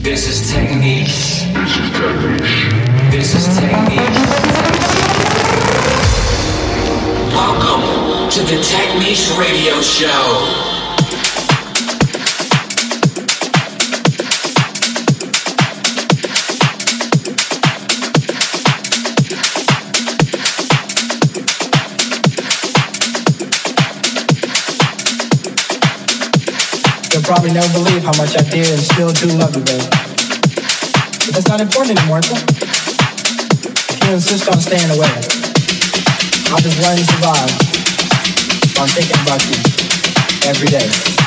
This is technique. This is technique. Welcome to the Techniques Radio Show. Probably never believe how much I did and still do love you, baby. But that's not important anymore, is? If you insist on staying away, I'll just learn to survive I'm thinking about you every day.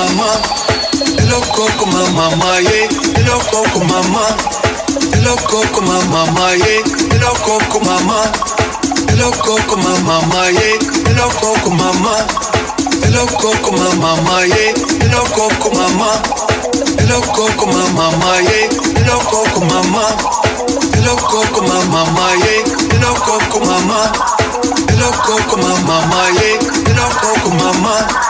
You look coco mama, yeah. Coco mama. You look coco mama, yeah. You look coco mama. Hello Coco Mama, yeah. Hello Coco Mama. Hello Coco Mama, yeah. Hello Coco Mama. Hello Coco Mama, yeah. Hello Coco Mama. Hello Coco Mama, yeah. Hello Coco Mama. Hello Coco Mama, yeah. Hello Coco Mama. Hello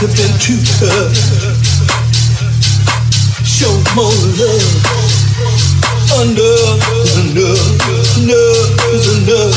to been too tough. Show more love. Enough is enough. Enough. Is enough.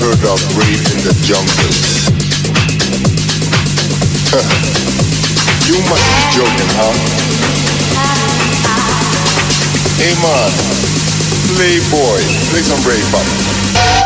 heard of rape in the jungle. you must be joking, huh? Hey man, playboy, play some rape up.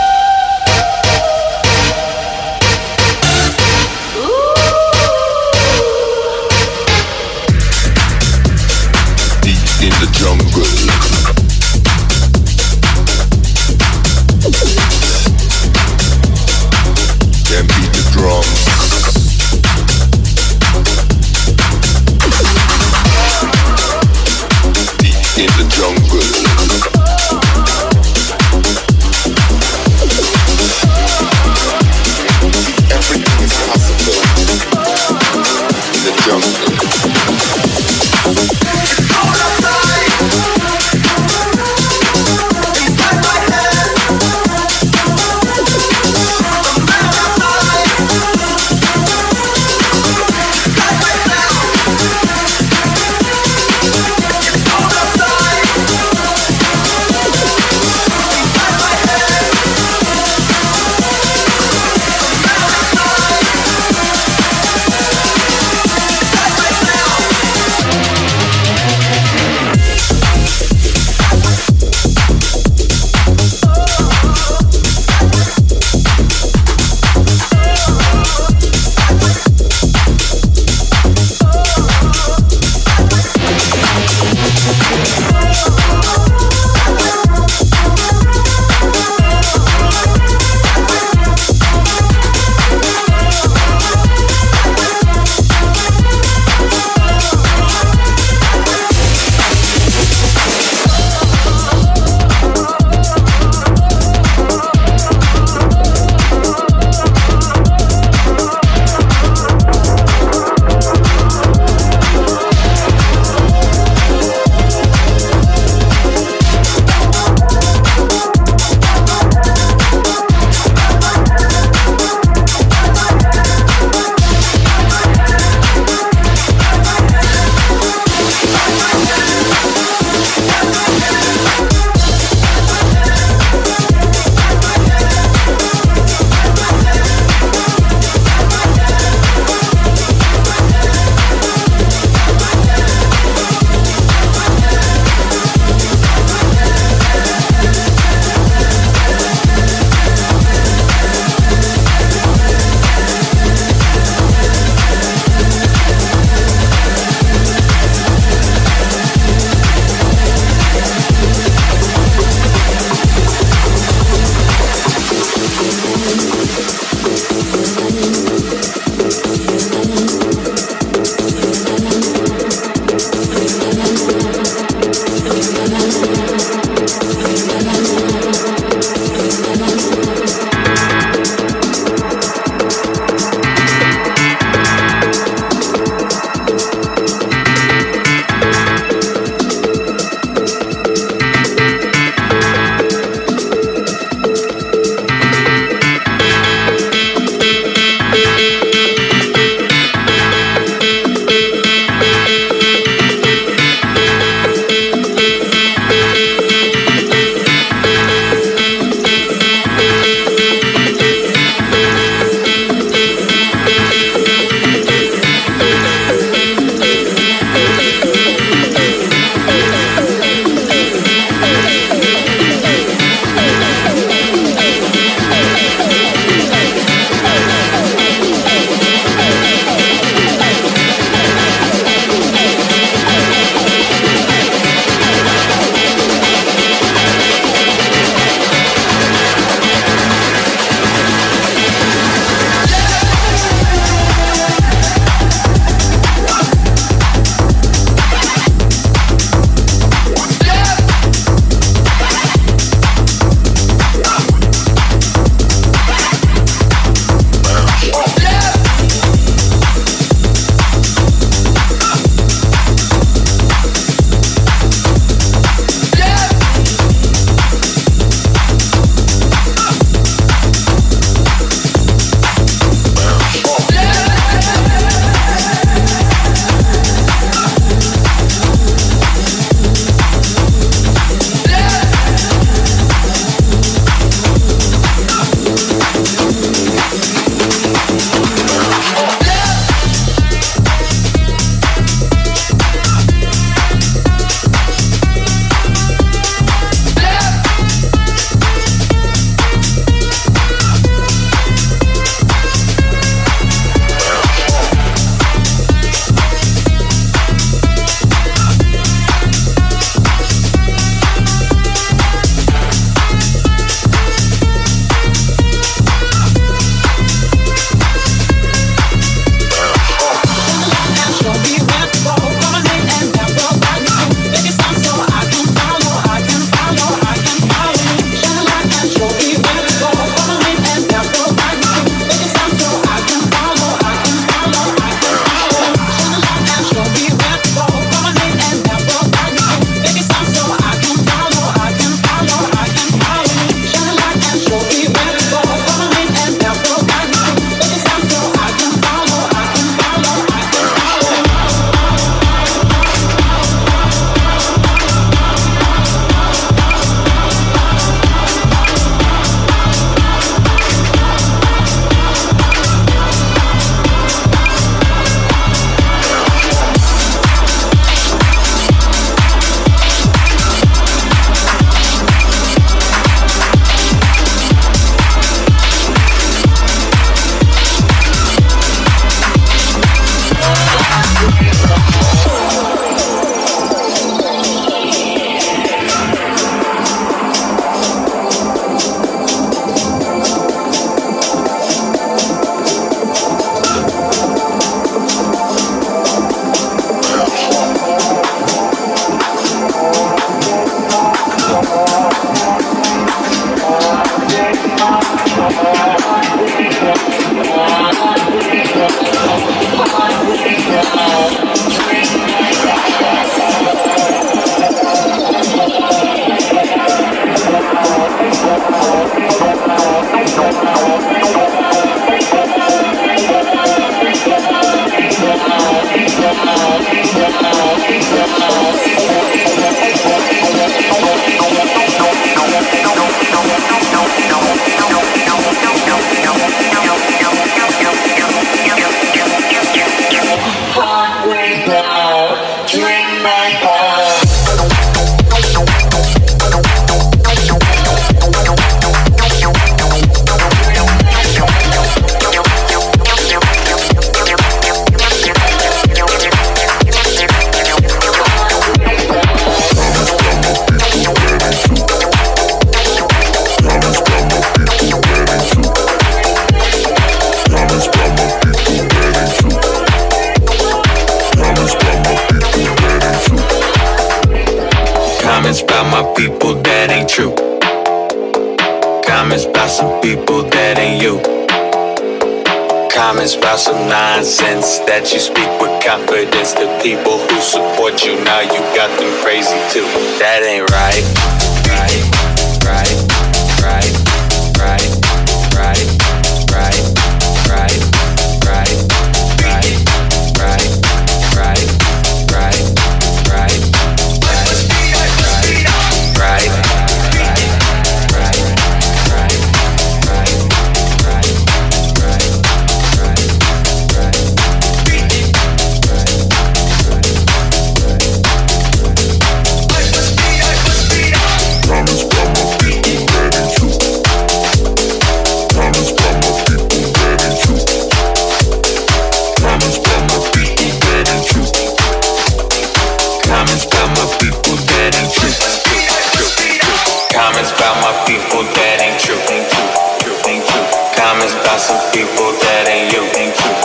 Some people that ain't you. Ain't true.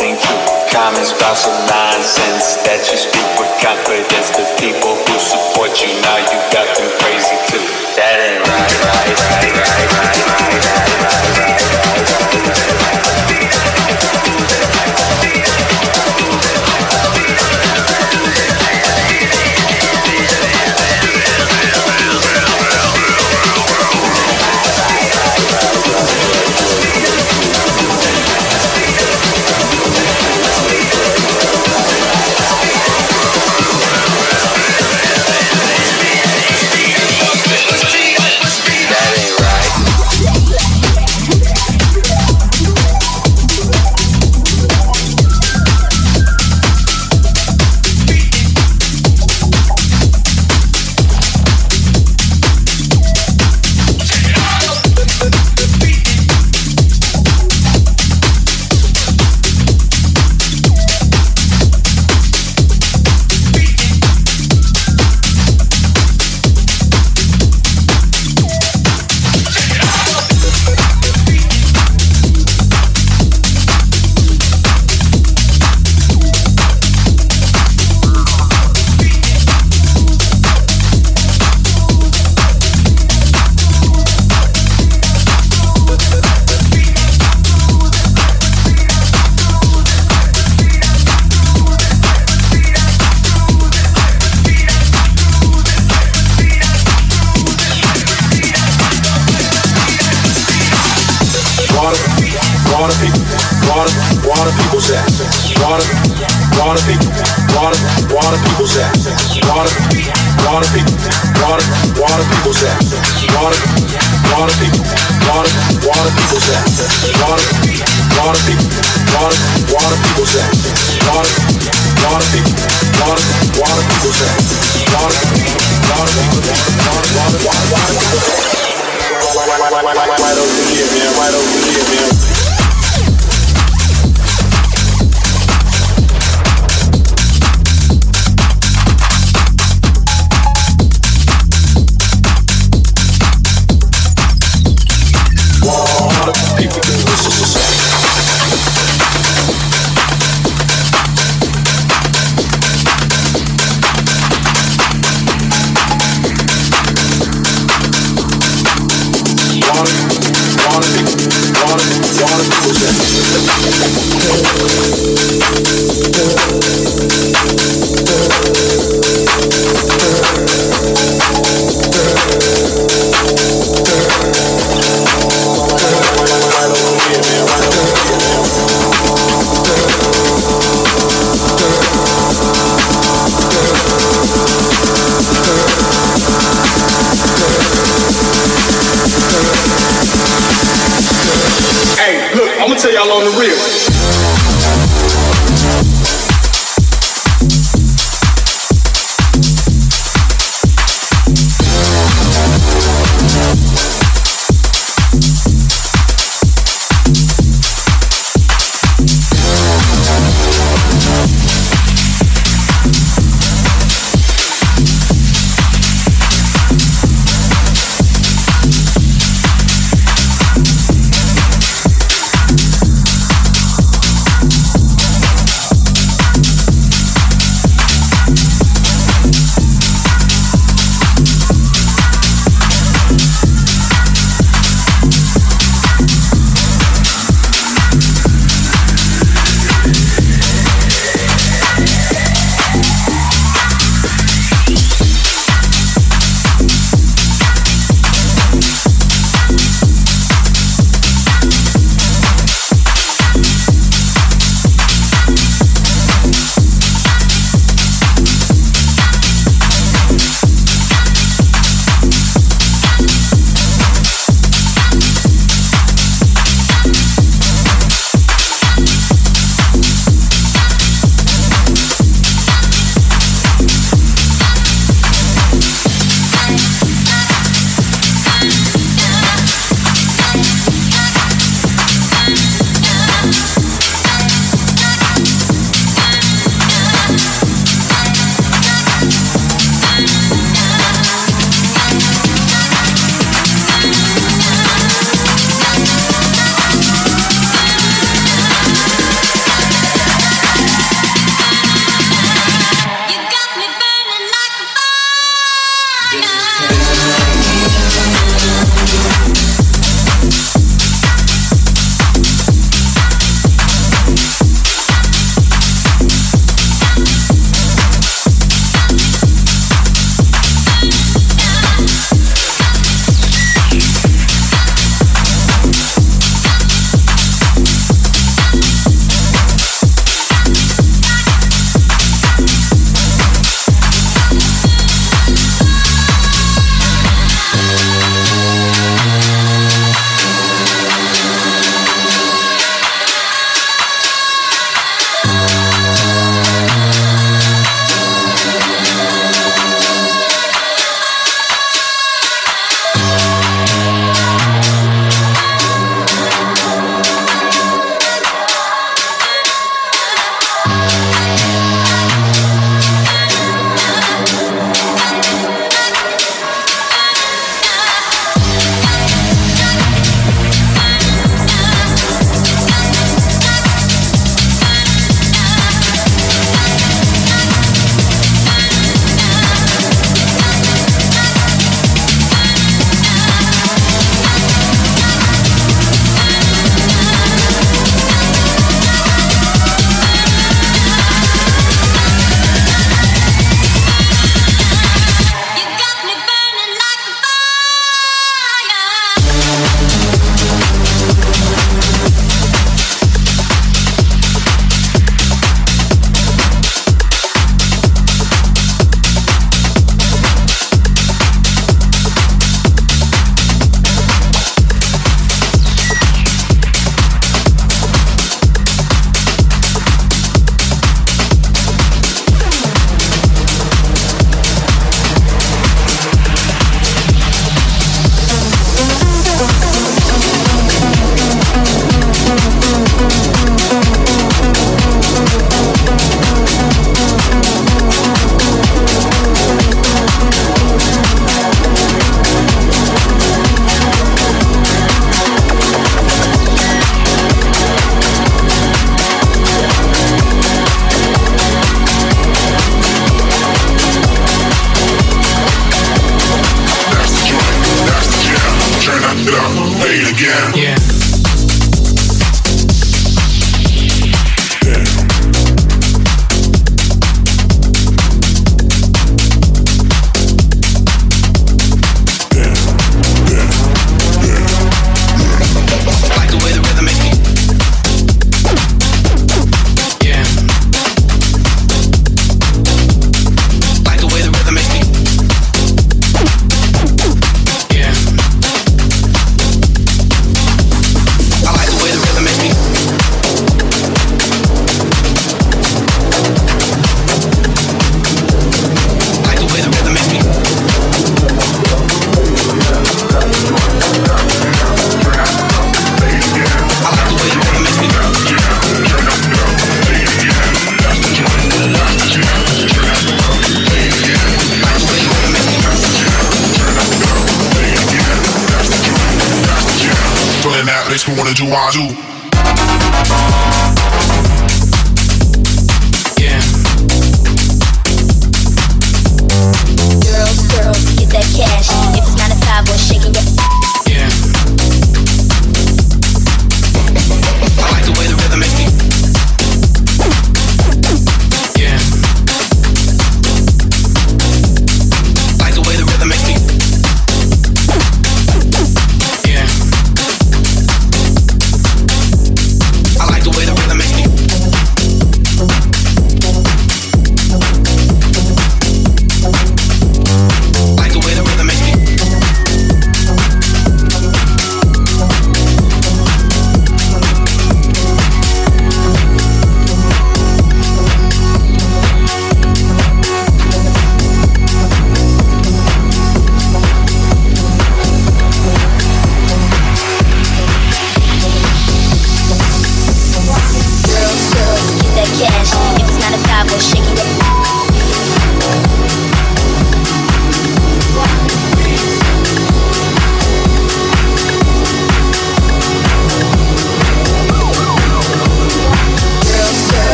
Ain't true. Comments about some nonsense that you speak with confidence. The people who support you now, you got them crazy too. Water, water people's ass. Water, water people, water, water people's ass. Water, water people, water, water people's ass. Water, water people, water, water people's ass. Water, water people, water, water people's ass. Water, water people, water, water people's ass. Water, water people, water, water, water, water people's ass. Right over here, man. Right over here, man.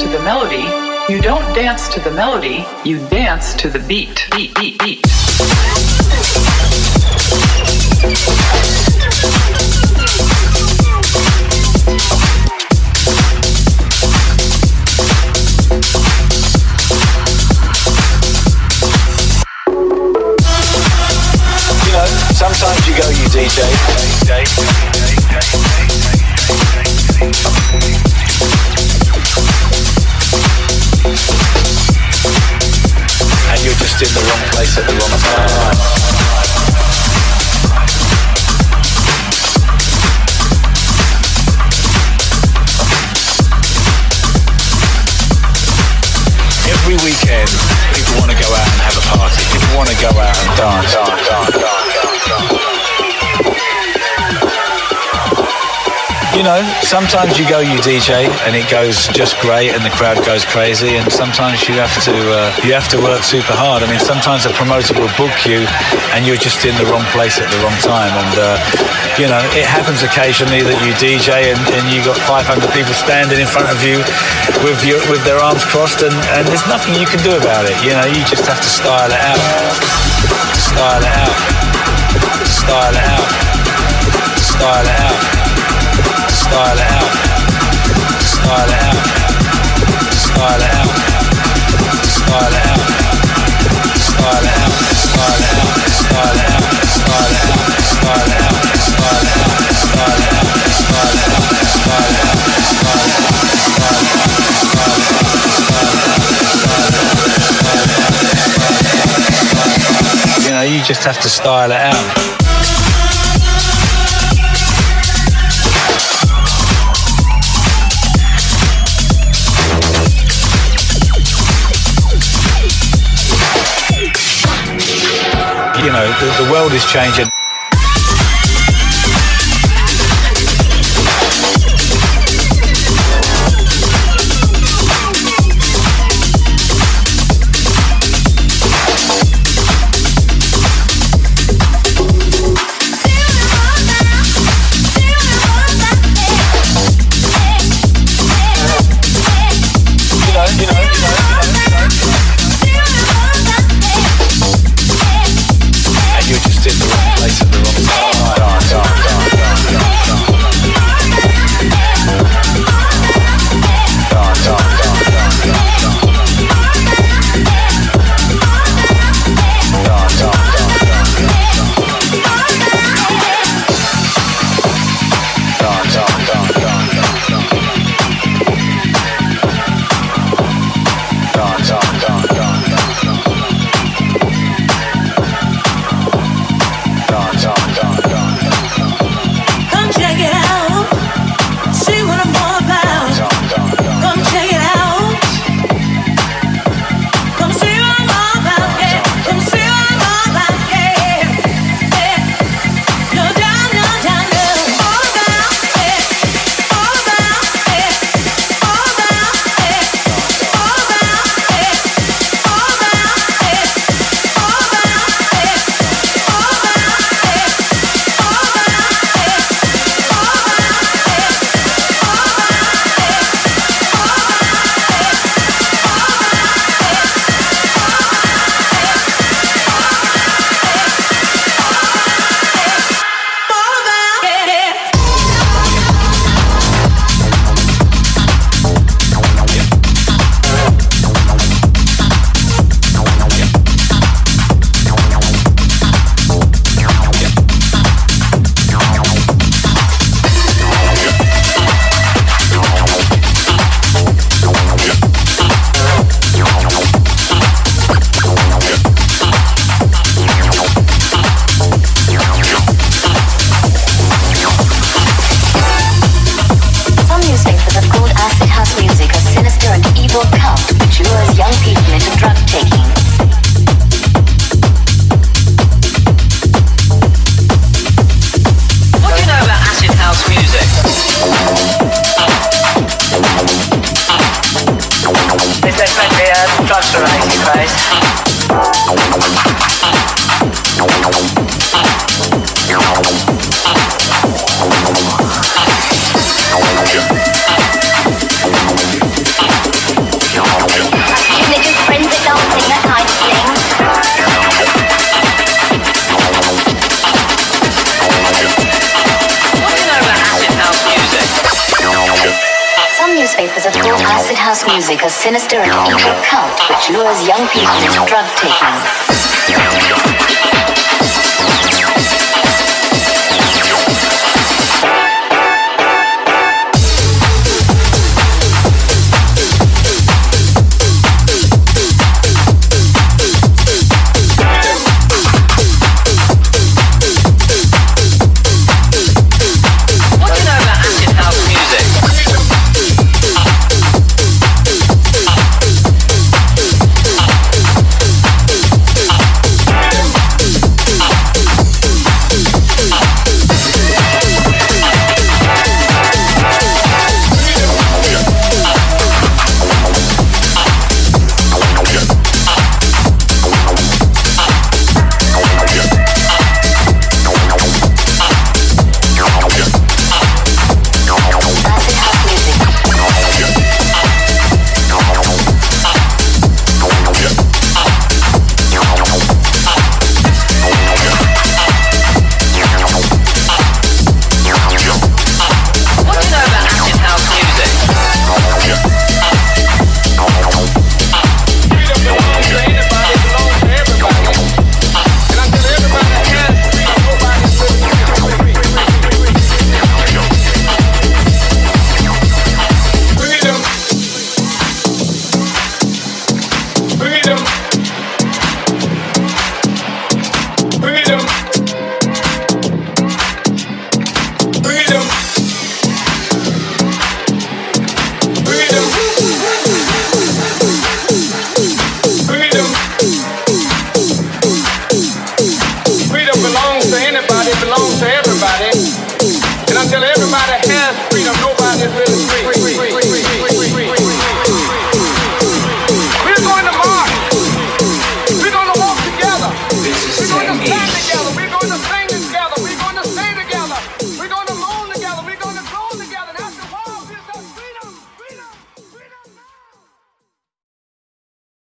To the melody, you don't dance to the melody, you dance to the beat. Beat, beat, beat. You know, sometimes you go, you DJ. And Dice algo más You know, sometimes you go, you DJ, and it goes just great, and the crowd goes crazy. And sometimes you have to, uh, you have to work super hard. I mean, sometimes a promoter will book you, and you're just in the wrong place at the wrong time. And uh, you know, it happens occasionally that you DJ, and, and you got 500 people standing in front of you with your, with their arms crossed, and, and there's nothing you can do about it. You know, you just have to style it out, style it out, style it out, style it out You know, you just have to style it out. World is changing.